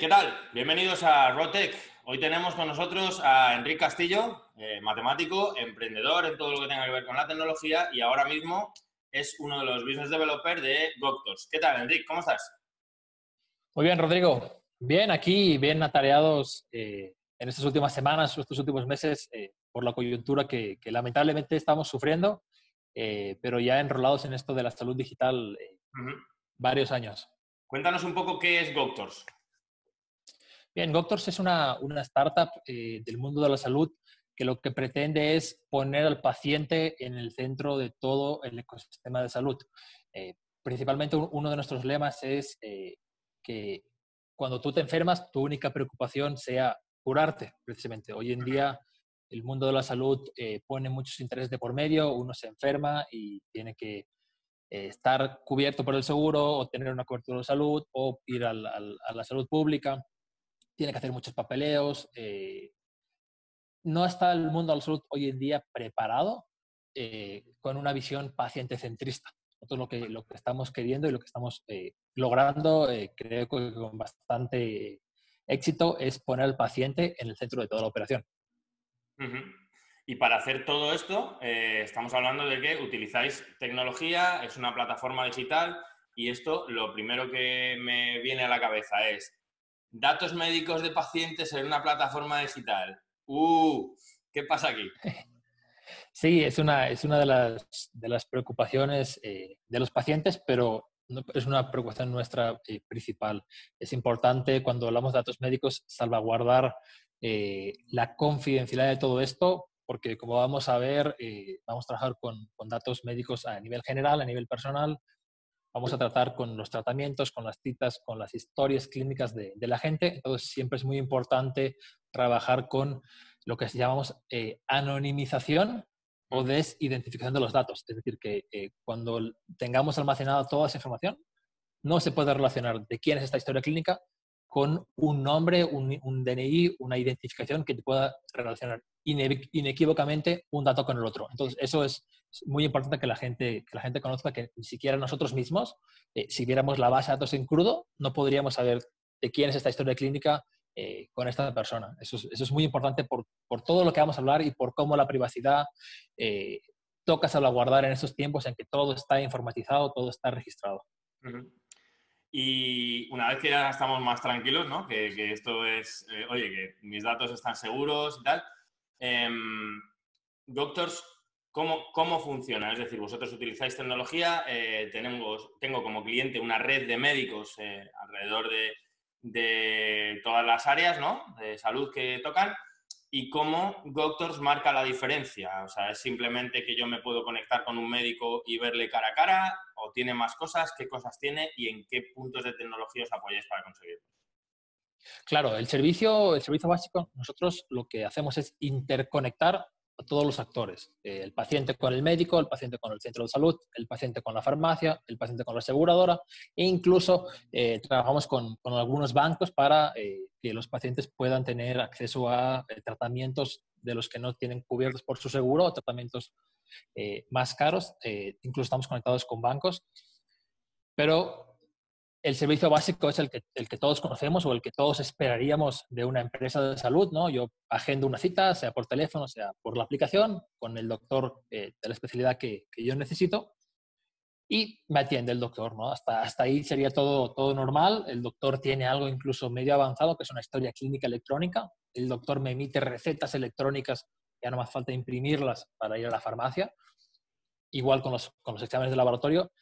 ¿qué tal? Bienvenidos a Rotec. Hoy tenemos con nosotros a Enrique Castillo, eh, matemático, emprendedor en todo lo que tenga que ver con la tecnología y ahora mismo es uno de los business developers de Doctors. ¿Qué tal, Enrique? ¿Cómo estás? Muy bien, Rodrigo. Bien, aquí, bien atareados eh, en estas últimas semanas, estos últimos meses, eh, por la coyuntura que, lamentablemente estamos sufriendo, pero ya enrolados en esto de la salud digital varios años. Cuéntanos un poco qué es Doctors. Bien, Doctors es una, startup eh, del mundo de la salud que lo que pretende es poner al paciente en el centro de todo el ecosistema de salud. Eh, principalmente uno de nuestros lemas es eh, que cuando tú te enfermas, tu única preocupación sea curarte, precisamente. Hoy en día el mundo de la salud pone muchos intereses de por medio, uno se enferma y tiene que estar cubierto por el seguro o tener una cobertura de salud o ir a la salud pública tiene que hacer muchos papeleos. Eh, no está el mundo de la salud hoy en día preparado eh, con una visión paciente centrista. Nosotros lo que, lo que estamos queriendo y lo que estamos eh, logrando, creo que con bastante éxito, es poner al paciente en el centro de toda la operación. Y para hacer todo esto, estamos hablando de que utilizáis tecnología, es una plataforma digital y esto lo primero que me viene a la cabeza es datos médicos de pacientes en una plataforma digital. ¡Uh! ¿Qué pasa aquí? Sí, es una, es una de, las, de las preocupaciones eh, de los pacientes, pero es una preocupación nuestra eh, principal. Es importante cuando hablamos de datos médicos salvaguardar eh, la confidencialidad de todo esto, porque como vamos a ver, vamos a trabajar con, con, datos médicos a nivel general, a nivel personal, vamos a tratar con los tratamientos, con las citas, con las historias clínicas de, la gente. Entonces, siempre es muy importante trabajar con lo que llamamos eh, anonimización o desidentificación de los datos. Es decir, que eh, cuando tengamos almacenada toda esa información, no se puede relacionar de quién es esta historia clínica con un nombre, un, DNI, una identificación que te pueda relacionar inequívocamente un dato con el otro. Entonces, eso es muy importante que la gente, que la gente conozca que ni siquiera nosotros mismos, eh, si viéramos la base de datos en crudo, no podríamos saber de quién es esta historia clínica eh, con esta persona. Eso es, eso es muy importante por, por, todo lo que vamos a hablar y por cómo la privacidad eh, toca salvaguardar en estos tiempos en que todo está informatizado, todo está registrado. Y una vez que ya estamos más tranquilos, ¿no? que, esto es, oye, que mis datos están seguros y tal, em, Doctors ¿Cómo, ¿Cómo, funciona? Es decir, vosotros utilizáis tecnología, eh, tenemos, tengo como cliente una red de médicos eh, alrededor de, de, todas las áreas ¿no? de salud que tocan y cómo Doctors marca la diferencia. O sea, es simplemente que yo me puedo conectar con un médico y verle cara a cara o tiene más cosas, qué cosas tiene y en qué puntos de tecnología os apoyáis para conseguirlo. Claro, el servicio, el servicio básico, nosotros lo que hacemos es interconectar todos los actores, el paciente con el médico, el paciente con el centro de salud, el paciente con la farmacia, el paciente con la aseguradora e incluso eh, trabajamos con, con, algunos bancos para eh, que los pacientes puedan tener acceso a tratamientos de los que no tienen cubiertos por su seguro o tratamientos más caros. incluso estamos conectados con bancos. Pero el servicio básico es el que, el que todos conocemos o el que todos esperaríamos de una empresa de salud, ¿no? Yo agendo una cita, sea por teléfono, sea por la aplicación, con el doctor eh, de la especialidad que, que, yo necesito y me atiende el doctor, ¿no? Hasta, hasta ahí sería todo, todo normal. El doctor tiene algo incluso medio avanzado, que es una historia clínica electrónica. El doctor me emite recetas electrónicas, ya no más falta imprimirlas para ir a la farmacia. Igual con los, con los exámenes de laboratorio.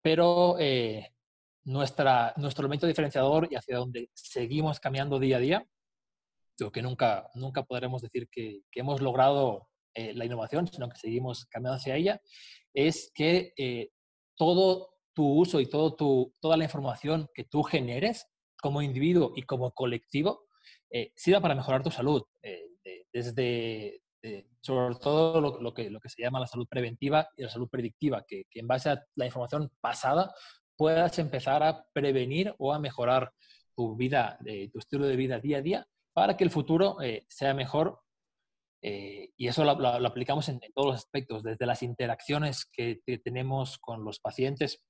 Pero... Eh, nuestra, nuestro elemento diferenciador y hacia donde seguimos cambiando día a día, creo que nunca, nunca podremos decir que, que hemos logrado eh, la innovación, sino que seguimos cambiando hacia ella, es que eh, todo tu uso y todo tu, toda la información que tú generes como individuo y como colectivo eh, sirva para mejorar tu salud, desde sobre todo lo, que, lo que se llama la salud preventiva y la salud predictiva, que, que en base a la información pasada puedas empezar a prevenir o a mejorar tu vida, eh, tu estilo de vida día a día para que el futuro eh, sea mejor. Eh, y eso lo, aplicamos en, todos los aspectos, desde las interacciones que, tenemos con los pacientes,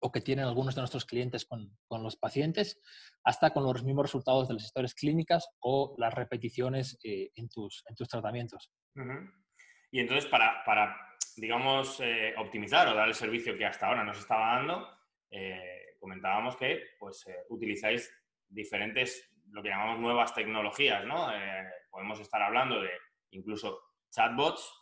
o que tienen algunos de nuestros clientes con, con, los pacientes, hasta con los mismos resultados de las historias clínicas o las repeticiones eh, en, tus, en tus tratamientos. Y entonces, para, para digamos, eh, optimizar o dar el servicio que hasta ahora nos estaba dando, eh, comentábamos que pues, utilizáis diferentes, lo que llamamos nuevas tecnologías, ¿no? podemos estar hablando de incluso chatbots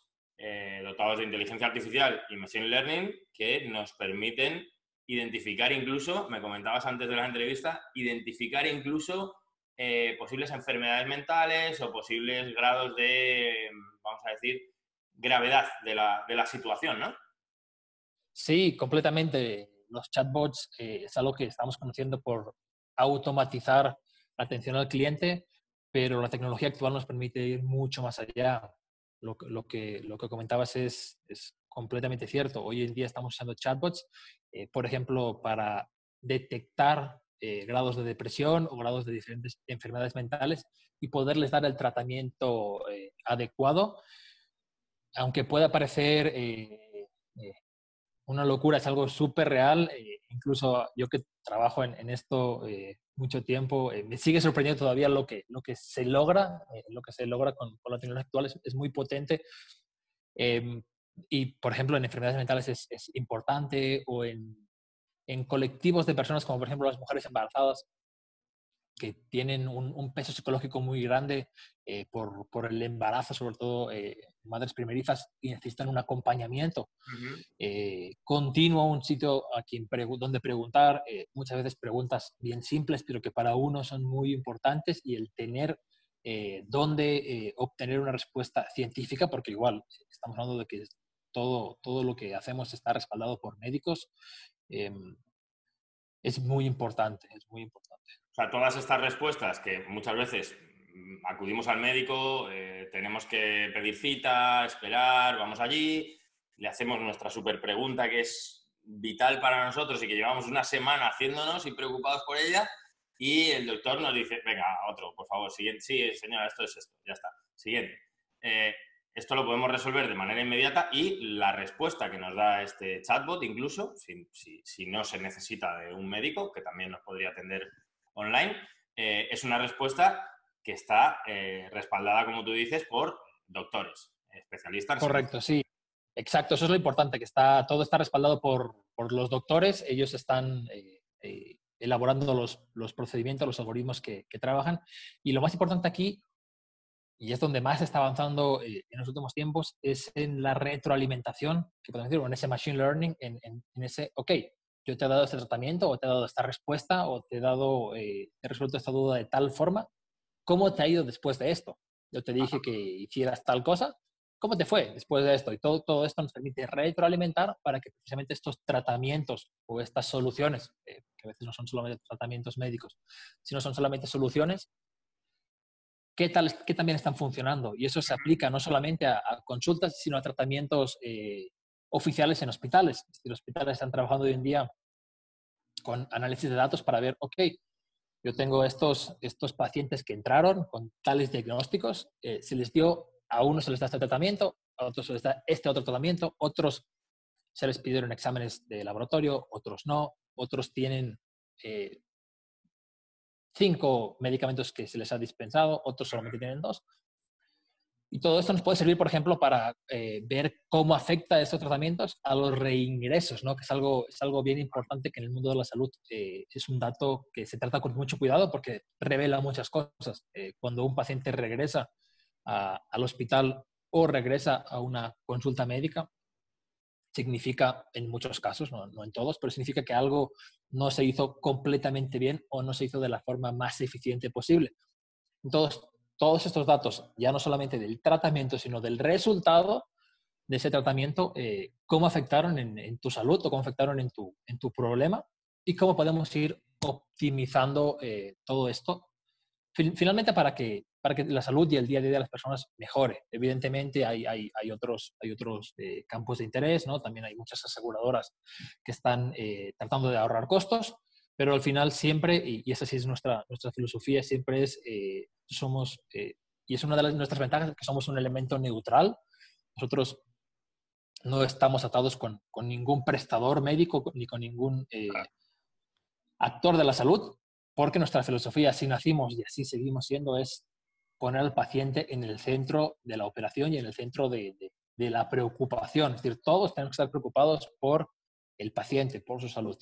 dotados de inteligencia artificial y machine learning que nos permiten identificar incluso, me comentabas antes de la entrevista, identificar incluso eh, posibles enfermedades mentales o posibles grados de, vamos a decir, gravedad de la, situación, ¿no? Sí, completamente. Los chatbots eh, es algo que estamos conociendo por automatizar la atención al cliente, pero la tecnología actual nos permite ir mucho más allá. Lo, que, lo que comentabas es, es completamente cierto. Hoy en día estamos usando chatbots, eh, por ejemplo, para detectar eh, grados de depresión o grados de diferentes enfermedades mentales y poderles dar el tratamiento eh, adecuado. Aunque pueda parecer una locura, es algo súper real. incluso yo que trabajo en, esto mucho tiempo, me sigue sorprendiendo todavía lo que, lo que se logra, lo que se logra con, con la tecnología actual es, es muy potente. Em, y, por ejemplo, en enfermedades mentales es, es importante o en, en, colectivos de personas como, por ejemplo, las mujeres embarazadas que tienen un, un peso psicológico muy grande eh, por, por, el embarazo, sobre todo eh, madres primerizas, y necesitan un acompañamiento eh, continuo, un sitio a quien donde preguntar, muchas veces preguntas bien simples, pero que para uno son muy importantes y el tener dónde obtener una respuesta científica, porque igual estamos hablando de que todo, todo lo que hacemos está respaldado por médicos, em, es muy importante, es muy importante. Todas estas respuestas que muchas veces mm, acudimos al médico, eh, tenemos que pedir cita, esperar, vamos allí, le hacemos nuestra super pregunta que es vital para nosotros y que llevamos una semana haciéndonos y preocupados por ella, y el doctor nos dice, venga, otro, por favor, siguiente, sí, señora, esto es esto, ya está, siguiente. Eh, esto lo podemos resolver de manera inmediata y la respuesta que nos da este chatbot, incluso, si, no se necesita de un médico, que también nos podría atender online, eh, es una respuesta que está eh, respaldada, como tú dices, por doctores, especialistas. Correcto, sí. Exacto, eso es lo importante, que está, todo está respaldado por, los doctores, ellos están eh, elaborando los, procedimientos, los algoritmos que, que, trabajan. Y lo más importante aquí y es donde más está avanzando en los últimos tiempos, es en la retroalimentación, que podemos decir, en ese machine learning, en, en, ese, ok, yo te he dado este tratamiento, o te he dado esta respuesta, o te he dado, eh, he resuelto esta duda de tal forma, ¿cómo te ha ido después de esto? Yo te dije que hicieras tal cosa, ¿cómo te fue después de esto? Y todo, todo esto nos permite retroalimentar para que precisamente estos tratamientos o estas soluciones, eh, que a veces no son solamente tratamientos médicos, sino son solamente soluciones, qué, tal, qué también están funcionando. Y eso se aplica no solamente a, consultas, sino a tratamientos eh, oficiales en hospitales. Los hospitales están trabajando hoy en día con análisis de datos para ver, ok, yo tengo estos, estos pacientes que entraron con tales diagnósticos, eh, se les dio, a unos se les da este tratamiento, a otros se les da este otro tratamiento, otros se les pidieron exámenes de laboratorio, otros no, otros tienen eh, cinco medicamentos que se les ha dispensado, otros solamente tienen dos. Y todo esto nos puede servir, por ejemplo, para eh, ver cómo afecta estos tratamientos a los reingresos, ¿no? que es algo, es algo bien importante que en el mundo de la salud eh, es un dato que se trata con mucho cuidado porque revela muchas cosas. Eh, cuando un paciente regresa al hospital o regresa a una consulta médica, significa en muchos casos, no, no, en todos, pero significa que algo no se hizo completamente bien o no se hizo de la forma más eficiente posible. Entonces, todos estos datos, ya no solamente del tratamiento, sino del resultado de ese tratamiento, eh, cómo afectaron en, tu salud o cómo afectaron en tu, en tu problema y cómo podemos ir optimizando eh, todo esto. Finalmente, para que para que la salud y el día a día de las personas mejore. Evidentemente hay, hay, hay otros, hay otros eh, campos de interés, ¿no? También hay muchas aseguradoras que están tratando de ahorrar costos, pero al final siempre, y, esa sí es nuestra, nuestra filosofía, siempre es, eh, somos, y es una de las, nuestras ventajas, que somos un elemento neutral. Nosotros no estamos atados con, ningún prestador médico ni con ningún eh, actor de la salud, porque nuestra filosofía, así nacimos y así seguimos siendo, es poner al paciente en el centro de la operación y en el centro de, la preocupación. Es decir, todos tenemos que estar preocupados por el paciente, por su salud.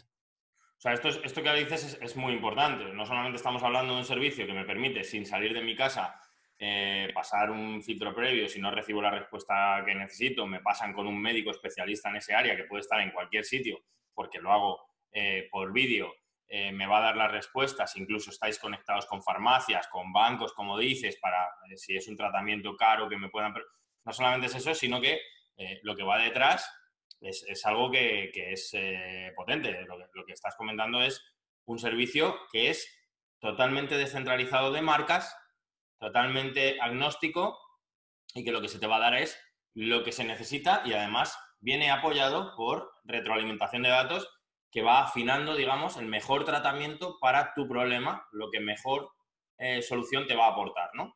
O sea, esto, esto que dices es, muy importante. No solamente estamos hablando de un servicio que me permite, sin salir de mi casa, eh, pasar un filtro previo, si no recibo la respuesta que necesito, me pasan con un médico especialista en ese área que puede estar en cualquier sitio, porque lo hago eh, por vídeo, eh, me va a dar las respuestas, incluso estáis conectados con farmacias, con bancos, como dices, para si es un tratamiento caro que me puedan... No solamente es eso, sino que lo que va detrás es, algo que, es potente. Lo lo que estás comentando es un servicio que es totalmente descentralizado de marcas totalmente agnóstico y que lo que se te va a dar es lo que se necesita y además viene apoyado por retroalimentación de datos que va afinando, digamos, el mejor tratamiento para tu problema, lo que mejor eh, solución te va a aportar, ¿no?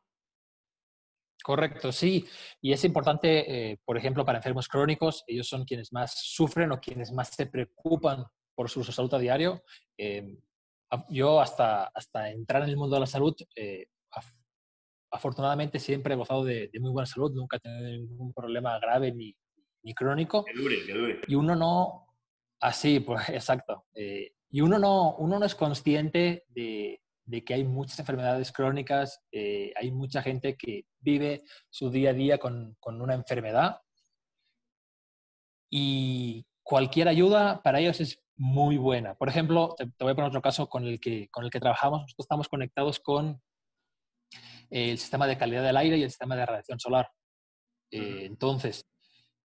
Correcto, sí. Y es importante, eh, por ejemplo, para enfermos crónicos, ellos son quienes más sufren o quienes más se preocupan por su salud a diario. Eh, yo hasta, hasta entrar en el mundo de la salud afortunadamente siempre he gozado de, muy buena salud, nunca he tenido ningún problema grave ni, ni crónico. Que dure, que dure. Y uno no, así, pues exacto. Eh, y uno no, uno no es consciente de, de que hay muchas enfermedades crónicas, eh, hay mucha gente que vive su día a día con, con una enfermedad y cualquier ayuda para ellos es muy buena. Por ejemplo, te, te, voy a poner otro caso con el que, con el que trabajamos. Nosotros estamos conectados con el sistema de calidad del aire y el sistema de radiación solar. Eh, entonces,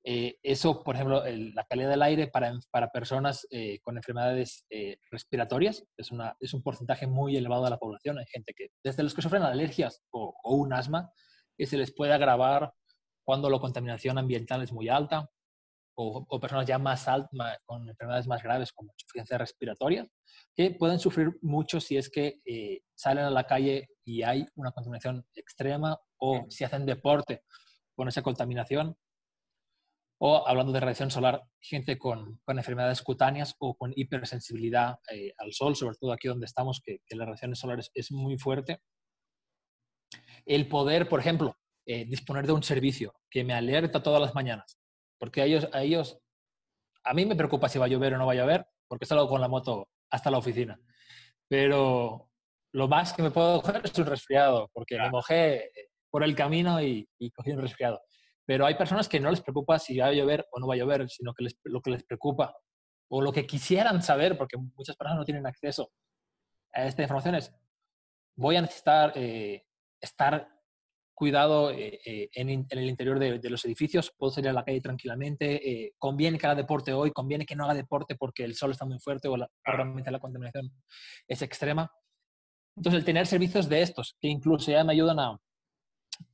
eh, eso, por ejemplo, la calidad del aire para, para personas eh, con enfermedades respiratorias es, una, es un porcentaje muy elevado de la población. Hay gente que, desde los que sufren alergias o, un asma, que se les puede agravar cuando la contaminación ambiental es muy alta, o, personas ya más altas, con enfermedades más graves como insuficiencia respiratoria, que pueden sufrir mucho si es que salen a la calle y hay una contaminación extrema o si hacen deporte con esa contaminación. O hablando de radiación solar, gente con, con enfermedades cutáneas o con hipersensibilidad eh, al sol, sobre todo aquí donde estamos, que, que las radiaciones solares es muy fuerte. El poder, por ejemplo, eh, disponer de un servicio que me alerta todas las mañanas, porque a ellos, a ellos, a mí me preocupa si va a llover o no va a llover, porque salgo con la moto hasta la oficina. Pero lo más que me puedo coger es un resfriado, porque me mojé por el camino y, cogí un resfriado. Pero hay personas que no les preocupa si va a llover o no va a llover, sino que lo que les preocupa o lo que quisieran saber, porque muchas personas no tienen acceso a esta información es, voy a necesitar eh, estar cuidado eh, eh, en, el interior de, los edificios, puedo salir a la calle tranquilamente, conviene que haga deporte hoy, conviene que no haga deporte porque el sol está muy fuerte o, la, realmente la contaminación es extrema. Entonces, el tener servicios de estos, que incluso ya me ayudan a,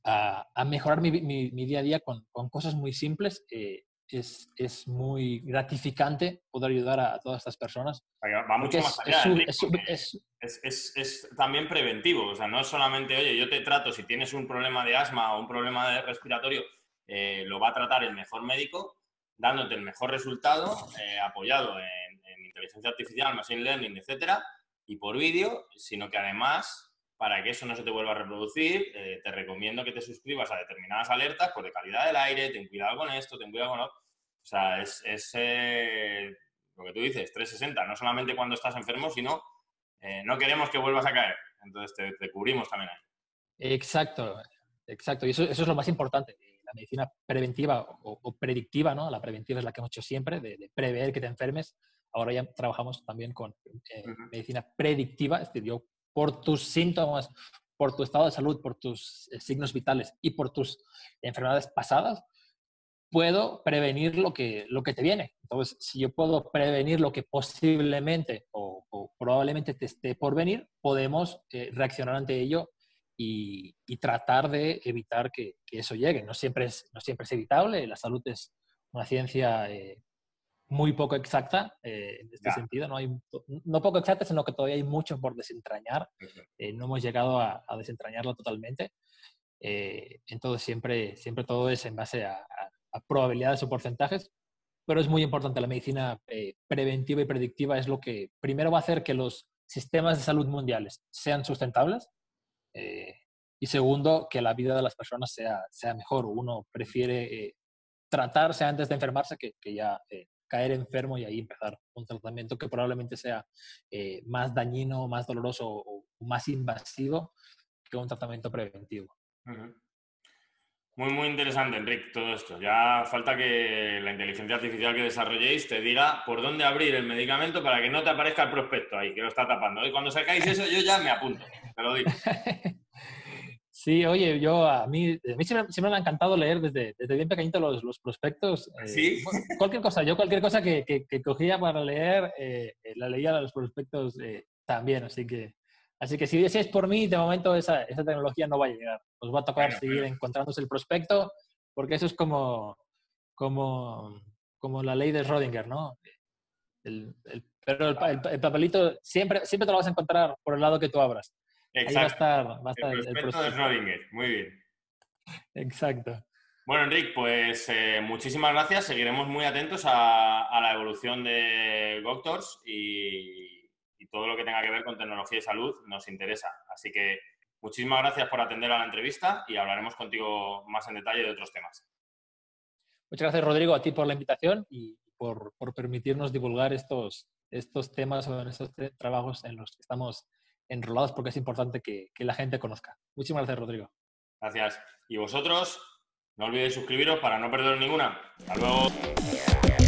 a, mejorar mi, mi, día a día con, con cosas muy simples, eh, es, es, muy gratificante poder ayudar a, todas estas personas. Va mucho más allá. Es, es, es, también preventivo. O sea, no es solamente, oye, yo te trato, si tienes un problema de asma o un problema de respiratorio, eh, lo va a tratar el mejor médico, dándote el mejor resultado, eh, apoyado en, en inteligencia artificial, machine learning, etcétera y por vídeo, sino que además, para que eso no se te vuelva a reproducir, eh, te recomiendo que te suscribas a determinadas alertas por de calidad del aire, ten cuidado con esto, ten cuidado con lo... O sea, es, eh, lo que tú dices, 360, no solamente cuando estás enfermo, sino eh, no queremos que vuelvas a caer. Entonces te, cubrimos también ahí. Exacto, exacto. Y eso, eso, es lo más importante. La medicina preventiva o, predictiva, ¿no? La preventiva es la que hemos hecho siempre, de prever que te enfermes ahora ya trabajamos también con eh, medicina predictiva, es decir, yo por tus síntomas, por tu estado de salud, por tus eh, signos vitales y por tus enfermedades pasadas, puedo prevenir lo que, lo que te viene. Entonces, si yo puedo prevenir lo que posiblemente o, probablemente te esté por venir, podemos eh, reaccionar ante ello y, tratar de evitar que, eso llegue. No siempre, es, no siempre es evitable, la salud es una ciencia muy poco exacta eh, en este sentido. No, hay, no poco exacta, sino que todavía hay mucho por desentrañar. Eh, no hemos llegado a, desentrañarlo totalmente. Eh, entonces, siempre, siempre todo es en base a, probabilidades o porcentajes, pero es muy importante la medicina eh, preventiva y predictiva, es lo que primero va a hacer que los sistemas de salud mundiales sean sustentables eh, y segundo, que la vida de las personas sea, sea mejor. Uno prefiere tratarse antes de enfermarse que, que ya caer enfermo y ahí empezar un tratamiento que probablemente sea más dañino, más doloroso o más invasivo que un tratamiento preventivo. Muy, muy interesante, Enrique, todo esto. Ya falta que la inteligencia artificial que desarrolléis te diga por dónde abrir el medicamento para que no te aparezca el prospecto ahí, que lo está tapando. Y cuando sacáis eso, yo ya me apunto, te lo digo. Sí, oye, yo a mí, a mí siempre, me ha encantado leer desde, desde bien pequeñito los, los prospectos. Eh, ¿Sí? cualquier cosa, yo cualquier cosa que, que, cogía para leer, eh, eh, la leía los prospectos también, así que Así que si es por mí, de momento esa, esa tecnología no va a llegar. Os va a tocar seguir encontrándose el prospecto, porque eso es como, como, como la ley de Schrödinger, ¿no? El, pero el, papelito siempre, siempre te lo vas a encontrar por el lado que tú abras. Exacto. Ahí va a estar, va a estar el, prospecto de Schrödinger. Muy bien. Exacto. Bueno, Enrique, pues eh, muchísimas gracias. Seguiremos muy atentos a, a la evolución de Goctors y, todo lo que tenga que ver con tecnología y salud nos interesa. Así que muchísimas gracias por atender a la entrevista y hablaremos contigo más en detalle de otros temas. Muchas gracias, Rodrigo, a ti por la invitación y por, permitirnos divulgar estos, estos temas o estos trabajos en los que estamos enrolados porque es importante que, la gente conozca. Muchísimas gracias, Rodrigo. Gracias. Y vosotros, no olvidéis suscribiros para no perder ninguna. Hasta luego.